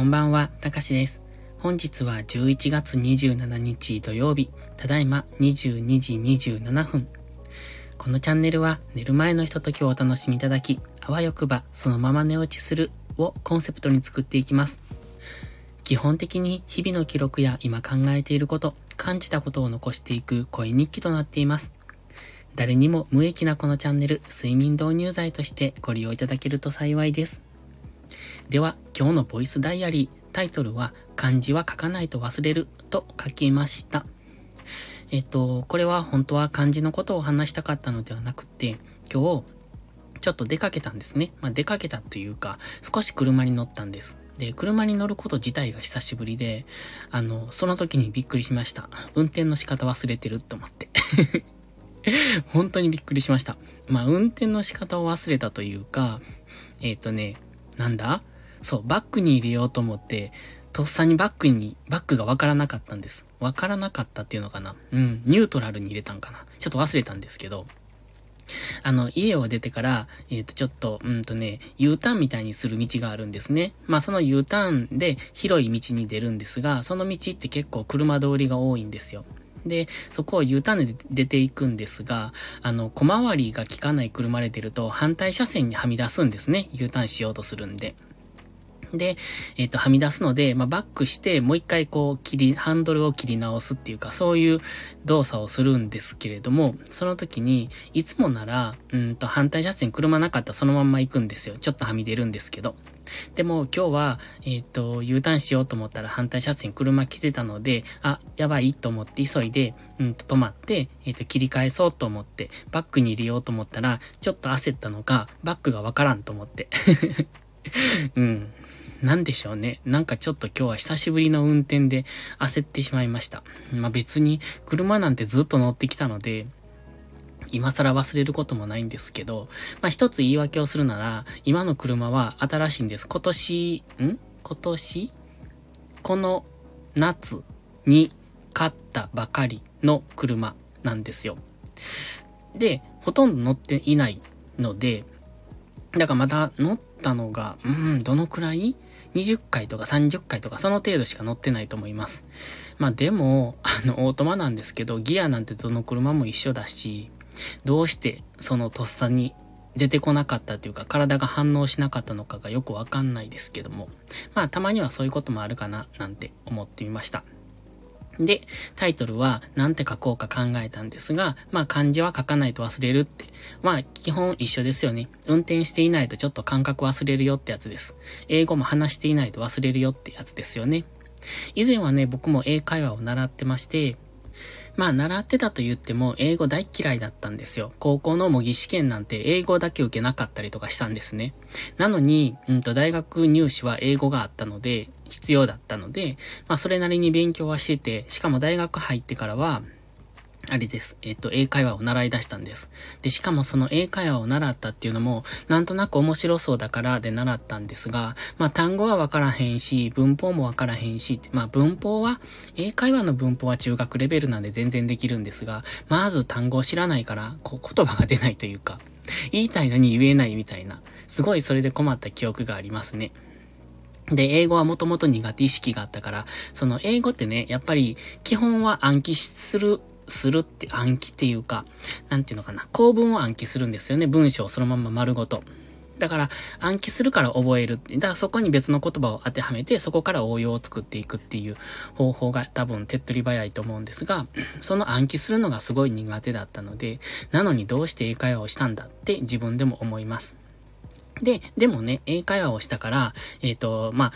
こんばんは、たかしです。本日は11月27日土曜日、ただいま22時27分。このチャンネルは寝る前のひとときをお楽しみいただき、あわよくばそのまま寝落ちするをコンセプトに作っていきます。基本的に日々の記録や今考えていること、感じたことを残していく声日記となっています。誰にも無益なこのチャンネル、睡眠導入剤としてご利用いただけると幸いです。では、今日のボイスダイアリー、タイトルは、漢字は書かないと忘れると書きました。えっと、これは本当は漢字のことを話したかったのではなくて、今日、ちょっと出かけたんですね。まあ、出かけたというか、少し車に乗ったんです。で、車に乗ること自体が久しぶりで、あの、その時にびっくりしました。運転の仕方忘れてるって思って。本当にびっくりしました。まあ、運転の仕方を忘れたというか、えっ、ー、とね、なんだ？そう、バックに入れようと思って、とっさにバックに、バックがわからなかったんです。わからなかったっていうのかな？うん、ニュートラルに入れたんかな？ちょっと忘れたんですけど、あの、家を出てから、えっ、ー、と、ちょっと、うんとね、U ターンみたいにする道があるんですね。まあ、その U ターンで広い道に出るんですが、その道って結構車通りが多いんですよ。で、そこを U ターンで出ていくんですが、あの、小回りが効かない車れてると反対車線にはみ出すんですね。U ターンしようとするんで。で、えっ、と、はみ出すので、まあ、バックして、もう一回こう、切り、ハンドルを切り直すっていうか、そういう動作をするんですけれども、その時に、いつもなら、うんと、反対車線車なかったらそのまんま行くんですよ。ちょっとはみ出るんですけど。でも今日は、えっ、ー、と、U ターンしようと思ったら反対車線車来てたので、あ、やばいと思って急いで、うんと止まって、えっ、ー、と、切り返そうと思って、バックに入れようと思ったら、ちょっと焦ったのか、バックがわからんと思って。うん。なんでしょうね。なんかちょっと今日は久しぶりの運転で焦ってしまいました。まあ別に車なんてずっと乗ってきたので、今更忘れることもないんですけど、まあ一つ言い訳をするなら、今の車は新しいんです。今年、ん？今年？この夏に買ったばかりの車なんですよ。で、ほとんど乗っていないので、だからまだ乗ったのが、うん、どのくらい？20回とか30回とかその程度しか乗ってないと思います。まあでも、あの、オートマなんですけど、ギアなんてどの車も一緒だし、どうしてそのとっさに出てこなかったというか、体が反応しなかったのかがよくわかんないですけども、まあたまにはそういうこともあるかな、なんて思ってみました。で、タイトルは何て書こうか考えたんですが、まあ漢字は書かないと忘れるって。まあ基本一緒ですよね。運転していないとちょっと感覚忘れるよってやつです。英語も話していないと忘れるよってやつですよね。以前はね、僕も英会話を習ってまして、まあ、習ってたと言っても、英語大嫌いだったんですよ。高校の模擬試験なんて英語だけ受けなかったりとかしたんですね。なのに、うんと、大学入試は英語があったので、必要だったので、まあ、それなりに勉強はしてて、しかも大学入ってからは、あれです。えっと、英会話を習い出したんです。で、しかもその英会話を習ったっていうのも、なんとなく面白そうだからで習ったんですが、まあ単語はわからへんし、文法もわからへんし、まあ文法は、英会話の文法は中学レベルなんで全然できるんですが、まず単語を知らないから、こう言葉が出ないというか、言いたいのに言えないみたいな、すごいそれで困った記憶がありますね。で、英語はもともと苦手意識があったから、その英語ってね、やっぱり基本は暗記するするって暗記っていうか、なんていうのかな、構文を暗記するんですよね。文章をそのまま丸ごと。だから、暗記するから覚えるって。だからそこに別の言葉を当てはめて、そこから応用を作っていくっていう方法が多分手っ取り早いと思うんですが、その暗記するのがすごい苦手だったので、なのにどうして英会話をしたんだって自分でも思います。で、でもね、英会話をしたから、えっ、ー、と、まあ、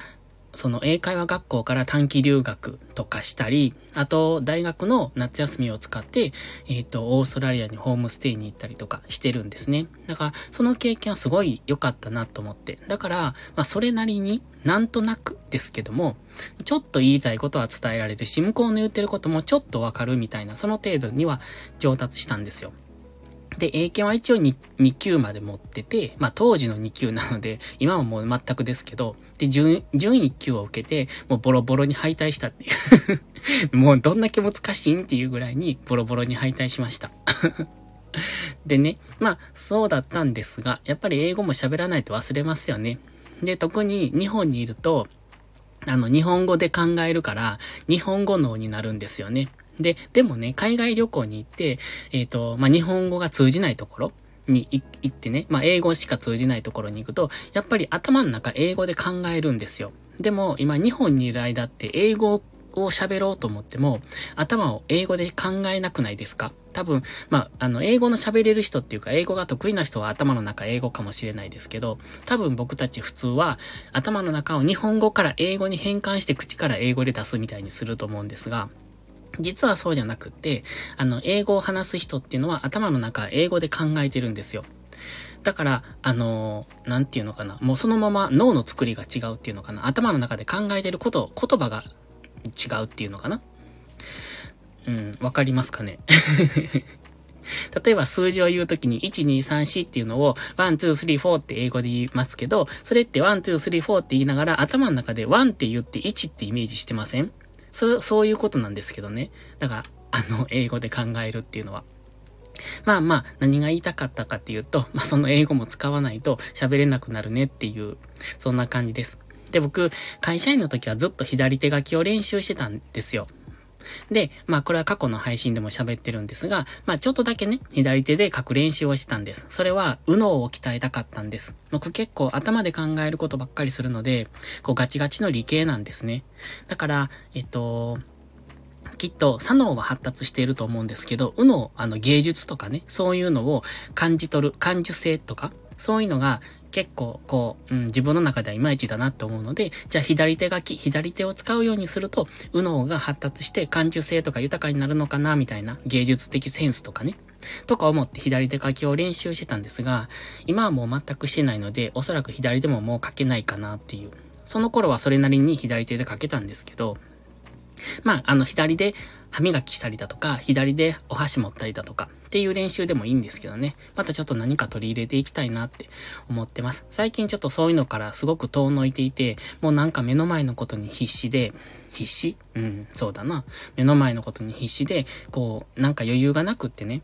その英会話学校から短期留学とかしたり、あと大学の夏休みを使って、えっ、ー、と、オーストラリアにホームステイに行ったりとかしてるんですね。だから、その経験はすごい良かったなと思って。だから、まあ、それなりになんとなくですけども、ちょっと言いたいことは伝えられるし、向こうの言ってることもちょっとわかるみたいな、その程度には上達したんですよ。で、英検は一応 2, 2級まで持ってて、まあ当時の2級なので、今はもう全くですけど、で、準、準1級を受けて、もうボロボロに敗退したっていう もうどんだけ難しいんっていうぐらいにボロボロに敗退しました でね、まあそうだったんですが、やっぱり英語も喋らないと忘れますよね。で、特に日本にいると、あの、日本語で考えるから、日本語脳になるんですよね。で、でもね、海外旅行に行って、えっ、ー、と、まあ、日本語が通じないところに行ってね、まあ、英語しか通じないところに行くと、やっぱり頭の中英語で考えるんですよ。でも、今日本にいる間って英語を喋ろうと思っても、頭を英語で考えなくないですか？多分、まあ、あの、英語の喋れる人っていうか、英語が得意な人は頭の中英語かもしれないですけど、多分僕たち普通は、頭の中を日本語から英語に変換して口から英語で出すみたいにすると思うんですが、実はそうじゃなくって、あの、英語を話す人っていうのは頭の中英語で考えてるんですよ。だから、あのー、なんていうのかな。もうそのまま脳の作りが違うっていうのかな。頭の中で考えてること、言葉が違うっていうのかな。うん、わかりますかね 例えば数字を言うときに1、2、3、4っていうのを1、2、3、4って英語で言いますけど、それって1、2、3、4って言いながら頭の中で1って言って1ってイメージしてません？そ、そういうことなんですけどね。だから、あの、英語で考えるっていうのは。まあまあ、何が言いたかったかっていうと、まあその英語も使わないと喋れなくなるねっていう、そんな感じです。で、僕、会社員の時はずっと左手書きを練習してたんですよ。で、まあこれは過去の配信でも喋ってるんですが、まあちょっとだけね、左手で書く練習をしてたんです。それは、右脳を鍛えたかったんです。僕結構頭で考えることばっかりするので、こうガチガチの理系なんですね。だから、えっと、きっと、左脳は発達していると思うんですけど、右脳、あの芸術とかね、そういうのを感じ取る、感受性とか、そういうのが結構、こう、うん、自分の中ではいまいちだなって思うので、じゃあ左手書き、左手を使うようにすると、右脳が発達して感受性とか豊かになるのかな、みたいな芸術的センスとかね。とか思って左手書きを練習してたんですが、今はもう全くしてないので、おそらく左手ももう書けないかなっていう。その頃はそれなりに左手で書けたんですけど、まあ、あの、左で歯磨きしたりだとか、左でお箸持ったりだとか、っていう練習でもいいんですけどね。またちょっと何か取り入れていきたいなって思ってます。最近ちょっとそういうのからすごく遠のいていて、もうなんか目の前のことに必死で、必死？うん、そうだな。目の前のことに必死で、こう、なんか余裕がなくってね、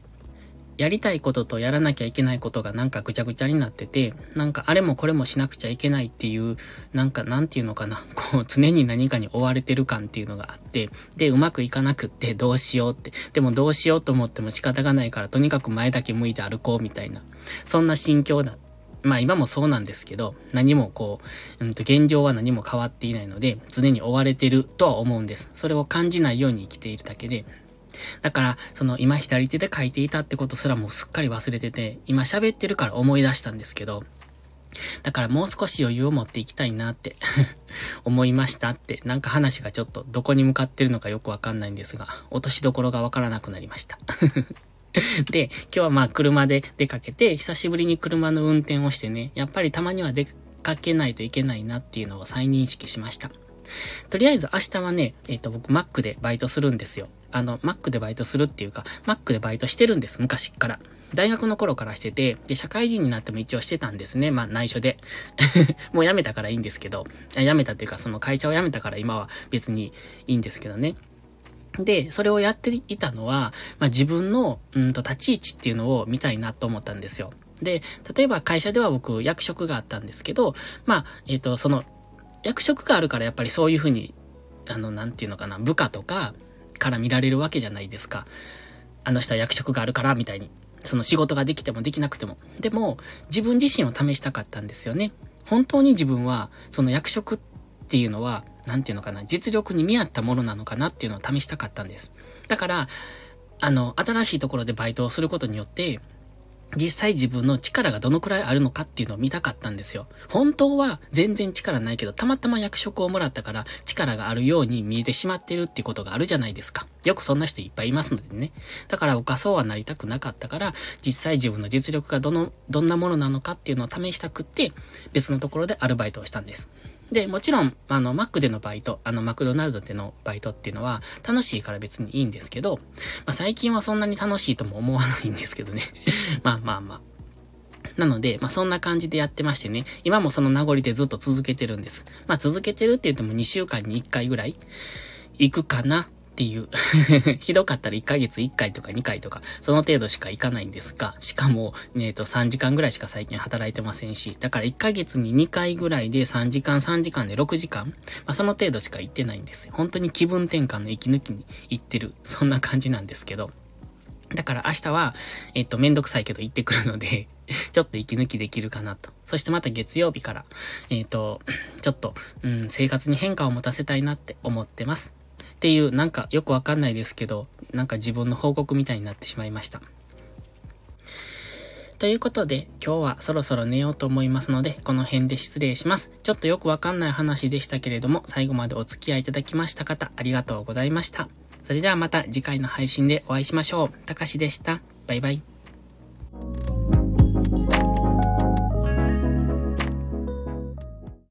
やりたいこととやらなきゃいけないことがなんかぐちゃぐちゃになってて、なんかあれもこれもしなくちゃいけないっていう、なんかなんていうのかな、こう常に何かに追われてる感っていうのがあって、で、うまくいかなくってどうしようって、でもどうしようと思っても仕方がないからとにかく前だけ向いて歩こうみたいな、そんな心境だ。まあ今もそうなんですけど、何もこう、うんと現状は何も変わっていないので、常に追われてるとは思うんです。それを感じないように生きているだけで、だから、その今左手で書いていたってことすらもうすっかり忘れてて、今喋ってるから思い出したんですけど、だからもう少し余裕を持っていきたいなって 思いましたって、なんか話がちょっとどこに向かってるのかよくわかんないんですが、落としどころがわからなくなりました で、今日はまあ車で出かけて、久しぶりに車の運転をしてね、やっぱりたまには出かけないといけないなっていうのを再認識しました。とりあえず明日はね、えっ、ー、と僕 Mac でバイトするんですよ。あの、Mac でバイトするっていうか、Mac でバイトしてるんです、昔から。大学の頃からしてて、で、社会人になっても一応してたんですね。まあ、内緒で。もう辞めたからいいんですけど、辞めたっていうか、その会社を辞めたから今は別にいいんですけどね。で、それをやっていたのは、まあ、自分の、うんと、立ち位置っていうのを見たいなと思ったんですよ。で、例えば会社では僕、役職があったんですけど、まあ、えっ、ー、と、その、役職があるからやっぱりそういうふうに、あの、なんていうのかな、部下とかから見られるわけじゃないですか。あの人は役職があるから、みたいに。その仕事ができてもできなくても。でも、自分自身を試したかったんですよね。本当に自分は、その役職っていうのは、何て言うのかな、実力に見合ったものなのかなっていうのを試したかったんです。だから、あの、新しいところでバイトをすることによって、実際自分の力がどのくらいあるのかっていうのを見たかったんですよ。本当は全然力ないけど、たまたま役職をもらったから力があるように見えてしまってるっていうことがあるじゃないですか。よくそんな人いっぱいいますのでね。だから僕はそうはなりたくなかったから、実際自分の実力がどの、どんなものなのかっていうのを試したくって、別のところでアルバイトをしたんです。で、もちろん、あの、マックでのバイト、あの、マクドナルドでのバイトっていうのは、楽しいから別にいいんですけど、まあ、最近はそんなに楽しいとも思わないんですけどね。まあまあまあ。なので、まあ、そんな感じでやってましてね、今もその名残でずっと続けてるんです。まあ、続けてるって言っても2週間に1回ぐらい行くかなっていう ひどかったら1ヶ月1回とか2回とか、その程度しか行かないんですが、しかも、えっ、と、3時間ぐらいしか最近働いてませんし、だから1ヶ月に2回ぐらいで3時間3時間で6時間、まあ、その程度しか行ってないんですよ。本当に気分転換の息抜きに行ってる、そんな感じなんですけど。だから明日は、えっ、と、めんどくさいけど行ってくるので ちょっと息抜きできるかなと。そしてまた月曜日から、えっ、と、ちょっと、うん、生活に変化を持たせたいなって思ってます。っていう、なんかよくわかんないですけど、なんか自分の報告みたいになってしまいました。ということで、今日はそろそろ寝ようと思いますので、この辺で失礼します。ちょっとよくわかんない話でしたけれども、最後までお付き合いいただきました方、ありがとうございました。それではまた次回の配信でお会いしましょう。たかしでした。バイバイ。